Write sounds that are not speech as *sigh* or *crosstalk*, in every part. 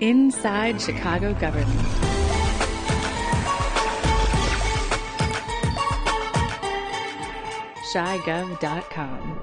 Inside Chicago Government. ChiGov.com.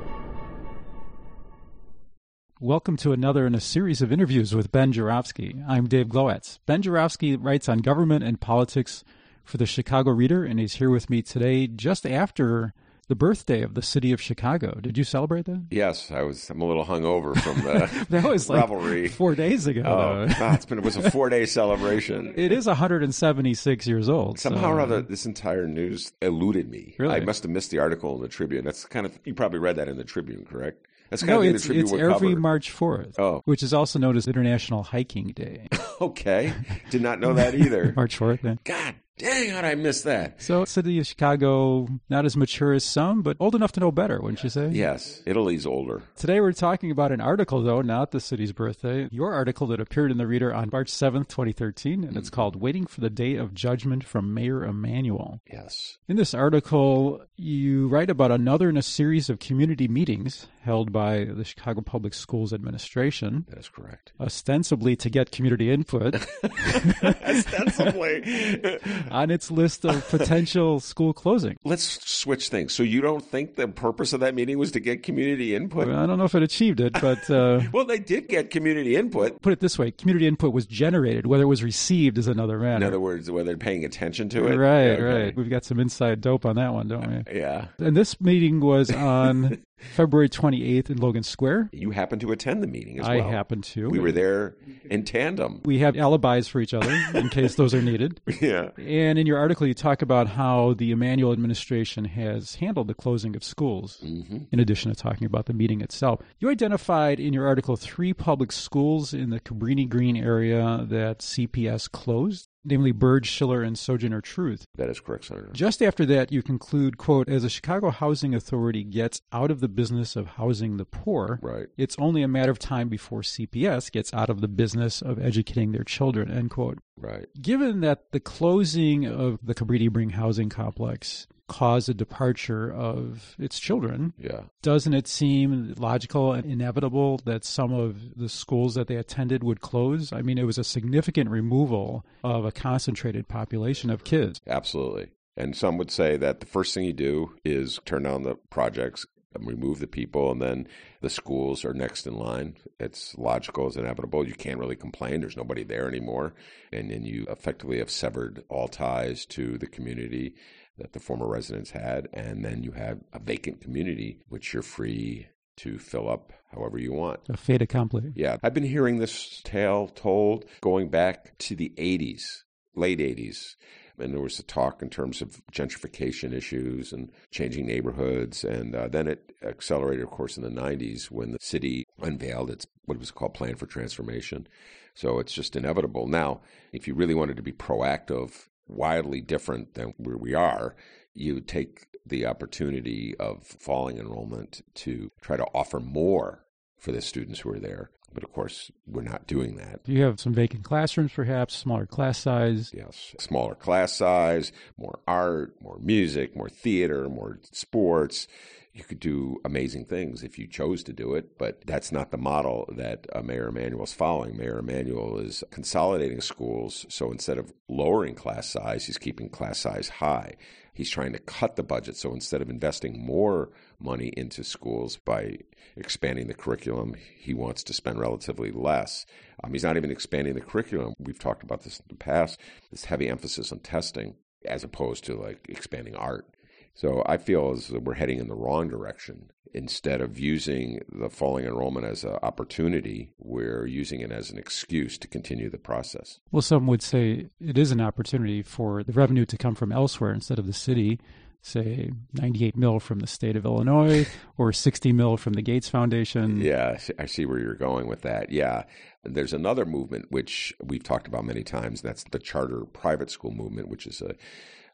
Welcome to another in a series of interviews with Ben Joravsky. I'm Dave Glowacz. Ben Joravsky writes on government and politics for the Chicago Reader, and he's here with me today just after the birthday of the city of Chicago. Did you celebrate that? Yes, I was. I'm a little hungover from the *laughs* that was like revelry. four days ago. Oh, God, it's been it was a four day *laughs* celebration. It is 176 years old. Somehow so- or other, this entire news eluded me. Really? I must have missed the article in the Tribune. That's kind of you probably read that in the Tribune, correct? That's kind No, of the it's, Tribune it's every cover. March 4th, Oh. which is also known as International Hiking Day. *laughs* Okay, did not know that either. March 4th, yeah. God dang, how'd I miss that? So, city of Chicago, not as mature as some, but old enough to know better, wouldn't you say? Yes, Italy's older. Today we're talking about an article, though, not the city's birthday. Your article that appeared in the Reader on March 7th, 2013, and it's mm-hmm. called Waiting for the Day of Judgment from Mayor Emanuel. Yes, In this article, you write about another in a series of community meetings held by the Chicago Public Schools Administration, that is correct. ostensibly to get community input *laughs* Ostensibly. *laughs* on its list of potential school closing. Let's switch things. So you don't think the purpose of that meeting was to get community input? I don't know if it achieved it, but uh, *laughs* Well, they did get community input. put it this way community input was generated. Whether it was received is another matter. In other words, whether they're paying attention to it. Right, Okay. right. We've got some inside dope on that one, don't we? Yeah. And this meeting was on February 28th in Logan Square. You happened to attend the meeting as I well. happened to. We were there in tandem. We have alibis for each other in case those are needed. *laughs* Yeah. And in your article, you talk about how the Emanuel administration has handled the closing of schools, mm-hmm. in addition to talking about the meeting itself. You identified in your article three public schools in the Cabrini Green area that CPS closed, namely Byrd, Schiller, and Sojourner Truth. That is correct, Senator. Just after that, you conclude, quote, as the Chicago Housing Authority gets out of the business of housing the poor, Right. it's only a matter of time before CPS gets out of the business of educating their children, end quote. Right. Given that the closing of the Cabrini Green housing complex caused a departure of its children, Yeah. doesn't it seem logical and inevitable that some of the schools that they attended would close? I mean, it was a significant removal of a concentrated population of kids. Absolutely. And some would say that the first thing you do is turn down the projects, and remove the people, and then the schools are next in line. It's logical, it's inevitable. You can't really complain. There's nobody there anymore. And then you effectively have severed all ties to the community that the former residents had. And then you have a vacant community, which you're free to fill up however you want. A fait accompli. Yeah, I've been hearing this tale told going back to the 80s, late 80s. And there was a talk in terms of gentrification issues and changing neighborhoods. And uh, then it accelerated, of course, in the 90s when the city unveiled its what was called Plan for Transformation. So it's just inevitable. Now, if you really wanted to be proactive, wildly different than where we are, you take the opportunity of falling enrollment to try to offer more for the students who are there. But of course, we're not doing that. Do you have some vacant classrooms, perhaps, smaller class size. Yes, smaller class size, more art, more music, more theater, more sports. You could do amazing things if you chose to do it, but that's not the model that uh, Mayor Emanuel is following. Mayor Emanuel is consolidating schools, so instead of lowering class size, he's keeping class size high. He's trying to cut the budget, so instead of investing more money into schools by expanding the curriculum, he wants to spend relatively less. Um, he's not even expanding the curriculum. We've talked about this in the past. This heavy emphasis on testing, as opposed to like expanding art. So I feel as though we're heading in the wrong direction. Instead of using the falling enrollment as an opportunity, we're using it as an excuse to continue the process. Well, some would say it is an opportunity for the revenue to come from elsewhere instead of the city. Say 98 mil from the state of Illinois *laughs* or 60 mil from the Gates Foundation. Yeah, I see- where you're going with that. Yeah. There's another movement which we've talked about many times. That's the charter private school movement, which is a,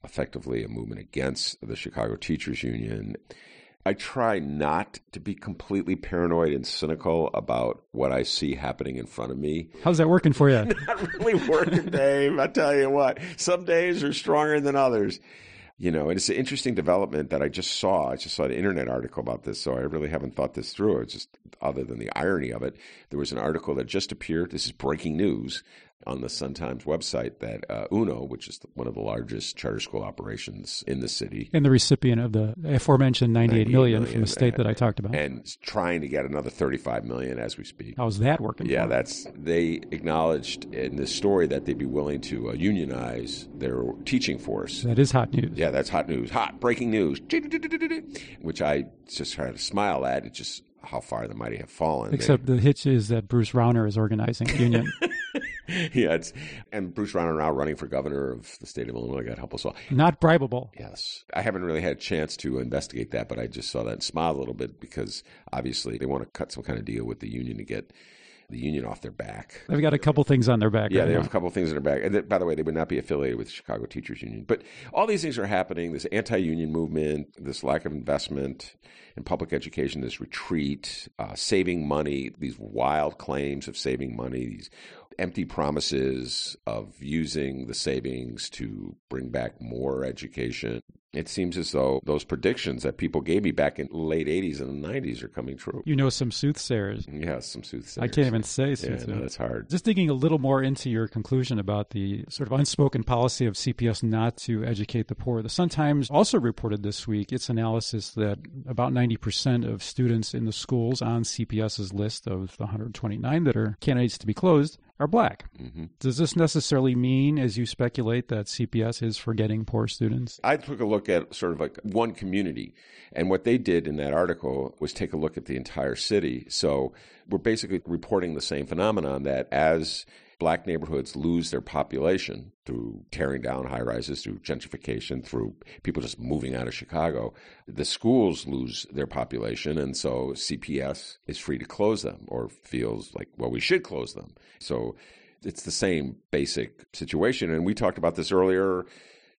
effectively a movement against the Chicago Teachers Union. I try not to be completely paranoid and cynical about what I see happening in front of me. How's that working for you? *laughs* Not really working, Dave. I tell you what, some days are stronger than others. You know, and it's an interesting development that I just saw. I just saw an internet article about this, so I really haven't thought this through. It's just other than the irony of it, there was an article that just appeared. This is breaking news on the Sun Times website that uh, UNO, which is one of the largest charter school operations in the city, and the recipient of the aforementioned 98, 98 million, million from the state and, that I talked about, and trying to get another 35 million as we speak. How's that working? Yeah, that's they acknowledged in this story that they'd be willing to uh, unionize their teaching force. That is hot news. Yeah, that's hot news. Hot breaking news, which I just had to smile at. It just how far the mighty have fallen. Except they, the hitch is that Bruce Rauner is organizing union. *laughs* *laughs* yeah, it's, and Bruce Rauner now running for governor of the state of Illinois. God help us all. Not bribable. Yes, I haven't really had a chance to investigate that, but I just saw that and smiled a little bit because obviously they want to cut some kind of deal with the union to get the union off their back. They've got a couple things on their back. Yeah, right they now. have a couple things in their back. And by the way, they would not be affiliated with the Chicago Teachers Union. But all these things are happening. This anti-union movement, this lack of investment in public education, this retreat, uh, saving money, these wild claims of saving money, these empty promises of using the savings to bring back more education. It seems as though those predictions that people gave me back in the late 80s and the 90s are coming true. You know some soothsayers. Yeah, some soothsayers. I can't even say Yeah, soothsayers. no, that's hard. Just digging a little more into your conclusion about the sort of unspoken policy of CPS not to educate the poor. The Sun Times also reported this week its analysis that about 90% of students in the schools on CPS's list of the 129 that are candidates to be closed are black. hmm Does this necessarily mean, as you speculate, that CPS is forgetting poor students? I took a look at sort of like one community. And what they did in that article was take a look at the entire city. So we're basically reporting the same phenomenon that as black neighborhoods lose their population through tearing down high rises, through gentrification, through people just moving out of Chicago, the schools lose their population. And so CPS is free to close them or feels like, well, we should close them. So it's the same basic situation. And we talked about this earlier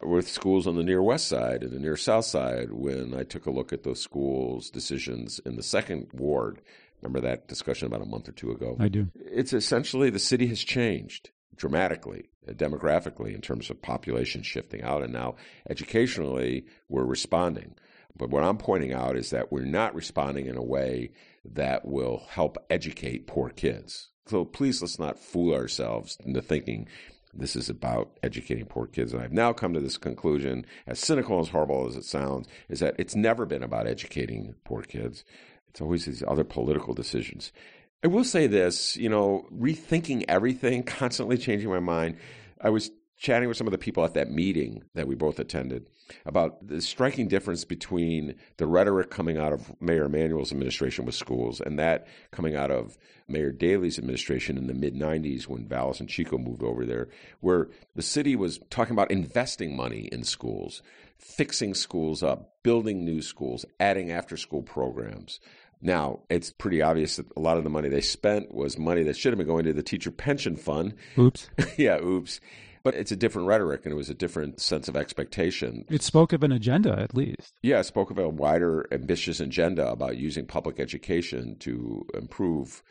with schools on the near west side and the near south side when I took a look at those schools' decisions in the second ward. Remember that discussion about a month or two ago? I do. It's essentially the city has changed dramatically, uh, demographically, in terms of population shifting out. And now, educationally, we're responding. But what I'm pointing out is that we're not responding in a way that will help educate poor kids. So please let's not fool ourselves into thinking this is about educating poor kids. And I've now come to this conclusion, as cynical and as horrible as it sounds, is that it's never been about educating poor kids. It's always these other political decisions. I will say this, you know, rethinking everything, *laughs* constantly changing my mind. I was chatting with some of the people at that meeting that we both attended about the striking difference between the rhetoric coming out of Mayor Emanuel's administration with schools and that coming out of Mayor Daley's administration in the mid 90s when Vallas and Chico moved over there, where the city was talking about investing money in schools, fixing schools up, building new schools, adding after school programs. Now, it's pretty obvious that a lot of the money they spent was money that should have been going to the teacher pension fund. Oops. *laughs* yeah, oops. But it's a different rhetoric and it was a different sense of expectation. It spoke of an agenda, at least. Yeah, it spoke of a wider, ambitious agenda about using public education to improve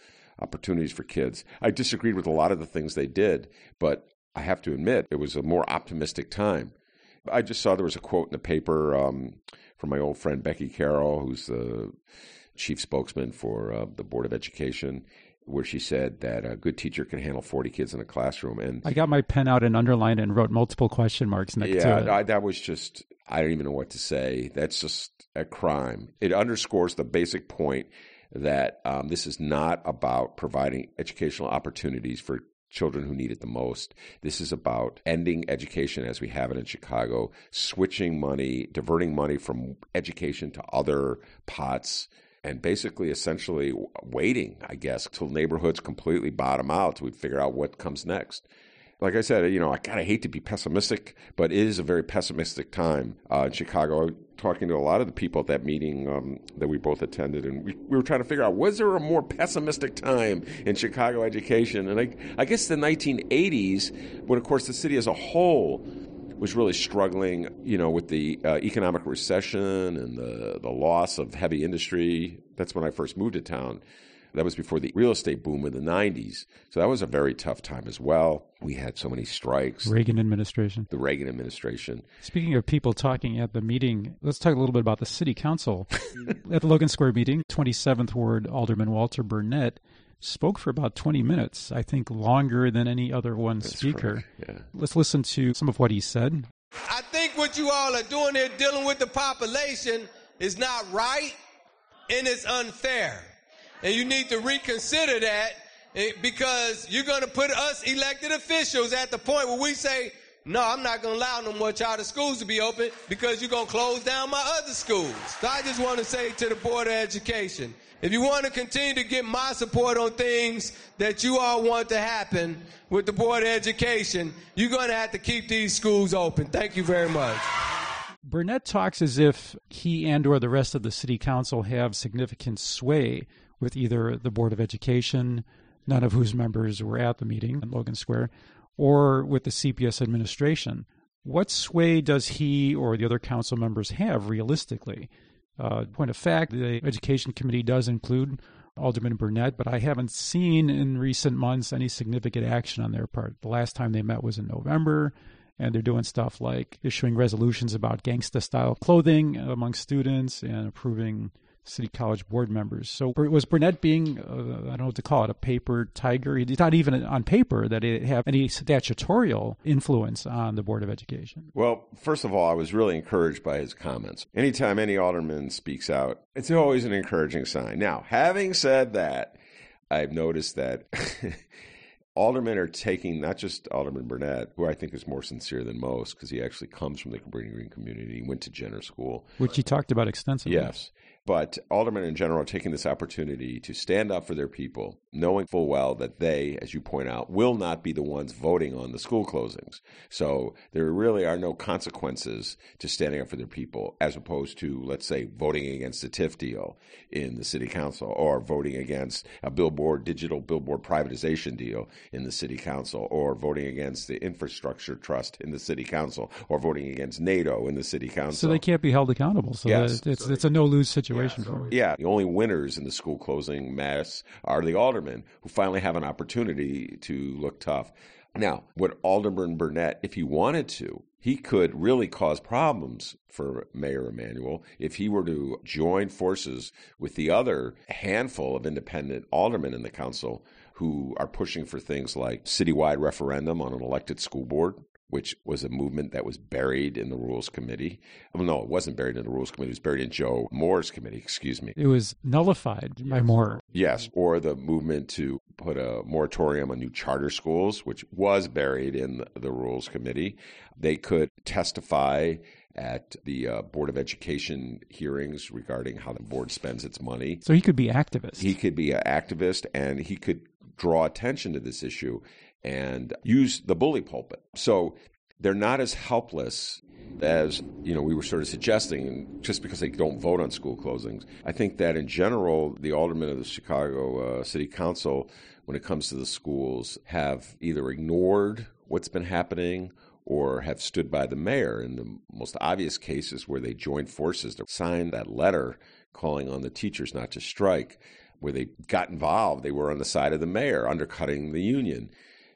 opportunities for kids. I disagreed with a lot of the things they did, but I have to admit it was a more optimistic time. I just saw there was a quote in the paper um, from my old friend Becky Carroll, who's the chief spokesman for uh, the Board of Education, where she said that a good teacher can handle 40 kids in a classroom. And I got my pen out and underlined and wrote multiple question marks next yeah, to it. I, that was just, I don't even know what to say. That's just a crime. It underscores the basic point that um, this is not about providing educational opportunities for children who need it the most. This is about ending education as we have it in Chicago, switching money, diverting money from education to other pots. And basically, essentially waiting, I guess, till neighborhoods completely bottom out till we figure out what comes next like I said, you know, I kind of hate to be pessimistic, but it is a very pessimistic time uh, in Chicago. Talking to a lot of the people at that meeting um, that we both attended, and we, we were trying to figure out was there a more pessimistic time in Chicago education? And I, I guess the 1980s, when of course the city as a whole was really struggling, you know, with the uh, economic recession and the the loss of heavy industry. That's when I first moved to town. That was before the real estate boom in the 90s. So that was a very tough time as well. We had so many strikes. Reagan administration. The Reagan administration. Speaking of people talking at the meeting, let's talk a little bit about the city council. *laughs* at the Logan Square meeting, 27th Ward Alderman Walter Burnett spoke for about 20 minutes, I think longer than any other one That's speaker. Yeah. Let's listen to some of what he said. I think what you all are doing here dealing with the population is not right and it's unfair. And you need to reconsider that eh, because you're going to put us elected officials at the point where we say, no, I'm not going to allow no more charter schools to be open because you're going to close down my other schools. So I just want to say to the Board of Education, if you want to continue to get my support on things that you all want to happen with the Board of Education, you're going to have to keep these schools open. Thank you very much. Burnett talks as if he and or the rest of the city council have significant sway with either the Board of Education, none of whose members were at the meeting in Logan Square, or with the CPS administration. What sway does he or the other council members have realistically? Uh, point of fact, the Education Committee does include Alderman Burnett, but I haven't seen in recent months any significant action on their part. The last time they met was in November, and they're doing stuff like issuing resolutions about gangsta style clothing among students and approving city college board members. So was Burnett being, uh, I don't know what to call it, a paper tiger? He's not even on paper that it have any statutorial influence on the Board of Education. Well, first of all, I was really encouraged by his comments. Anytime any alderman speaks out, it's always an encouraging sign. Now, having said that, I've noticed that *laughs* aldermen are taking not just Alderman Burnett, who I think is more sincere than most because he actually comes from the Cabrini Green community. He went to Jenner School, which he talked about extensively. Yes. But aldermen in general are taking this opportunity to stand up for their people, knowing full well that they, as you point out, will not be the ones voting on the school closings. So there really are no consequences to standing up for their people, as opposed to, let's say, voting against a TIF deal in the city council or voting against a billboard, digital billboard privatization deal in the city council or voting against the infrastructure trust in the city council or voting against NATO in the city council. So they can't be held accountable. So Yes. it's, it's a no lose situation Yeah, for so- yeah, the only winners in the school closing mess are the aldermen who finally have an opportunity to look tough. Now, would Alderman Burnett, if he wanted to, he could really cause problems for Mayor Emanuel if he were to join forces with the other handful of independent aldermen in the council who are pushing for things like citywide referendum on an elected school board which was a movement that was buried in the Rules Committee. Well, no, it wasn't buried in the Rules Committee. It was buried in Joe Moore's committee, excuse me. It was nullified by Moore. Yes, or the movement to put a moratorium on new charter schools, which was buried in the Rules Committee. They could testify at the uh, Board of Education hearings regarding how the board spends its money. So he could be activist. He could be an activist and he could draw attention to this issue and use the bully pulpit. So they're not as helpless as you know we were sort of suggesting just because they don't vote on school closings. I think that in general the aldermen of the Chicago uh, City Council when it comes to the schools have either ignored what's been happening or have stood by the mayor in the most obvious cases where they joined forces to sign that letter calling on the teachers not to strike where they got involved they were on the side of the mayor undercutting the union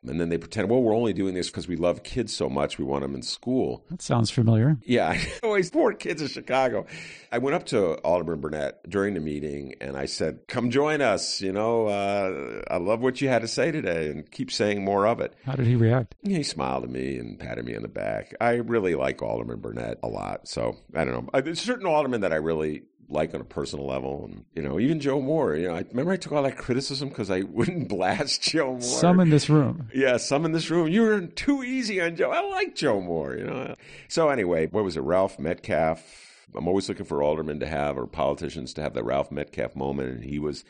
and then they pretend well we're only doing this because we love kids so much we want them in school that sounds familiar. yeah, *laughs* I always poor kids in Chicago. I went up to Alderman Burnett during the meeting and I said, "Come join us. You know, uh, I love what you had to say today, and keep saying more of it." How did he react? He smiled at me and patted me on the back. I really like Alderman Burnett a lot, so I don't know. Uh, There's certain aldermen that I really like on a personal level, and you know, even Joe Moore. You know, I remember I took all that criticism because I *laughs* wouldn't blast Joe Moore. Some in this room. Yeah, some in this room. You were too easy on Joe. I like Joe Moore, you know. So anyway, what was it? Ralph Metcalfe. I'm always looking for aldermen to have or politicians to have that Ralph Metcalfe moment, and he was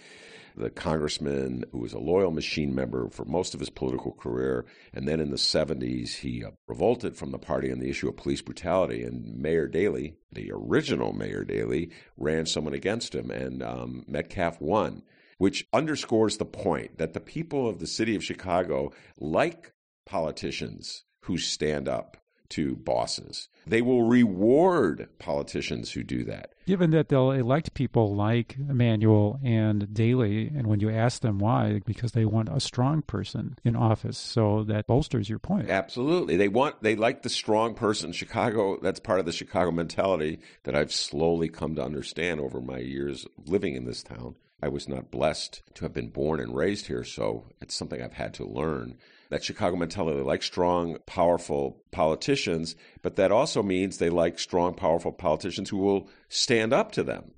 the congressman who was a loyal machine member for most of his political career. And then in the 70s, he uh, revolted from the party on the issue of police brutality. And Mayor Daley, the original Mayor Daley, ran someone against him, and um, Metcalfe won, which underscores the point that the people of the city of Chicago like politicians who stand up to bosses. They will reward politicians who do that. Given that they'll elect people like Emanuel and Daley, and when you ask them why, because they want a strong person in office, so that bolsters your point. Absolutely, they want they like the strong person. Chicago, that's part of the Chicago mentality that I've slowly come to understand over my years living in this town. I was not blessed to have been born and raised here, so it's something I've had to learn. That Chicago mentality, they like strong, powerful politicians, but that also means they like strong, powerful politicians who will stand up to them.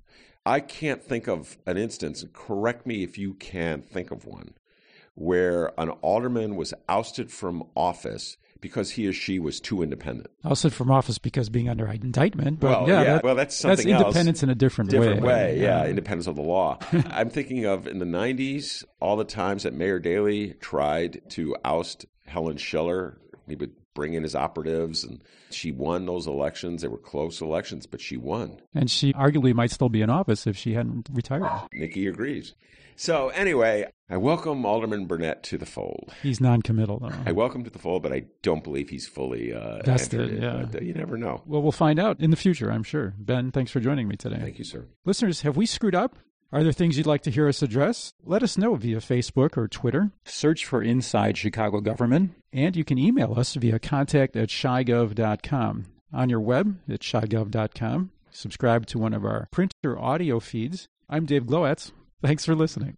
I can't think of an instance, correct me if you can think of one, where an alderman was ousted from office because he or she was too independent. Ousted from office because being under indictment. But well, yeah, yeah that, well, that's something that's independence else. in a different, different way. way. Yeah, yeah, independence of the law. *laughs* I'm thinking of in the '90s, all the times that Mayor Daley tried to oust Helen Shiller. He would bring in his operatives, and she won those elections. They were close elections, but she won. And she arguably might still be in office if she hadn't retired. Nikki agrees. So anyway, I welcome Alderman Burnett to the fold. He's non-committal, though. I welcome to the fold, but I don't believe he's fully uh, vested. Yeah, but, uh, you never know. Well, we'll find out in the future, I'm sure. Ben, thanks for joining me today. Thank you, sir. Listeners, have we screwed up? Are there things you'd like to hear us address? Let us know via Facebook or Twitter. Search for Inside Chicago Government. And you can email us via contact at chigov.com. On your web at chigov.com. Subscribe to one of our print or audio feeds. I'm Dave Glowacz. Thanks for listening.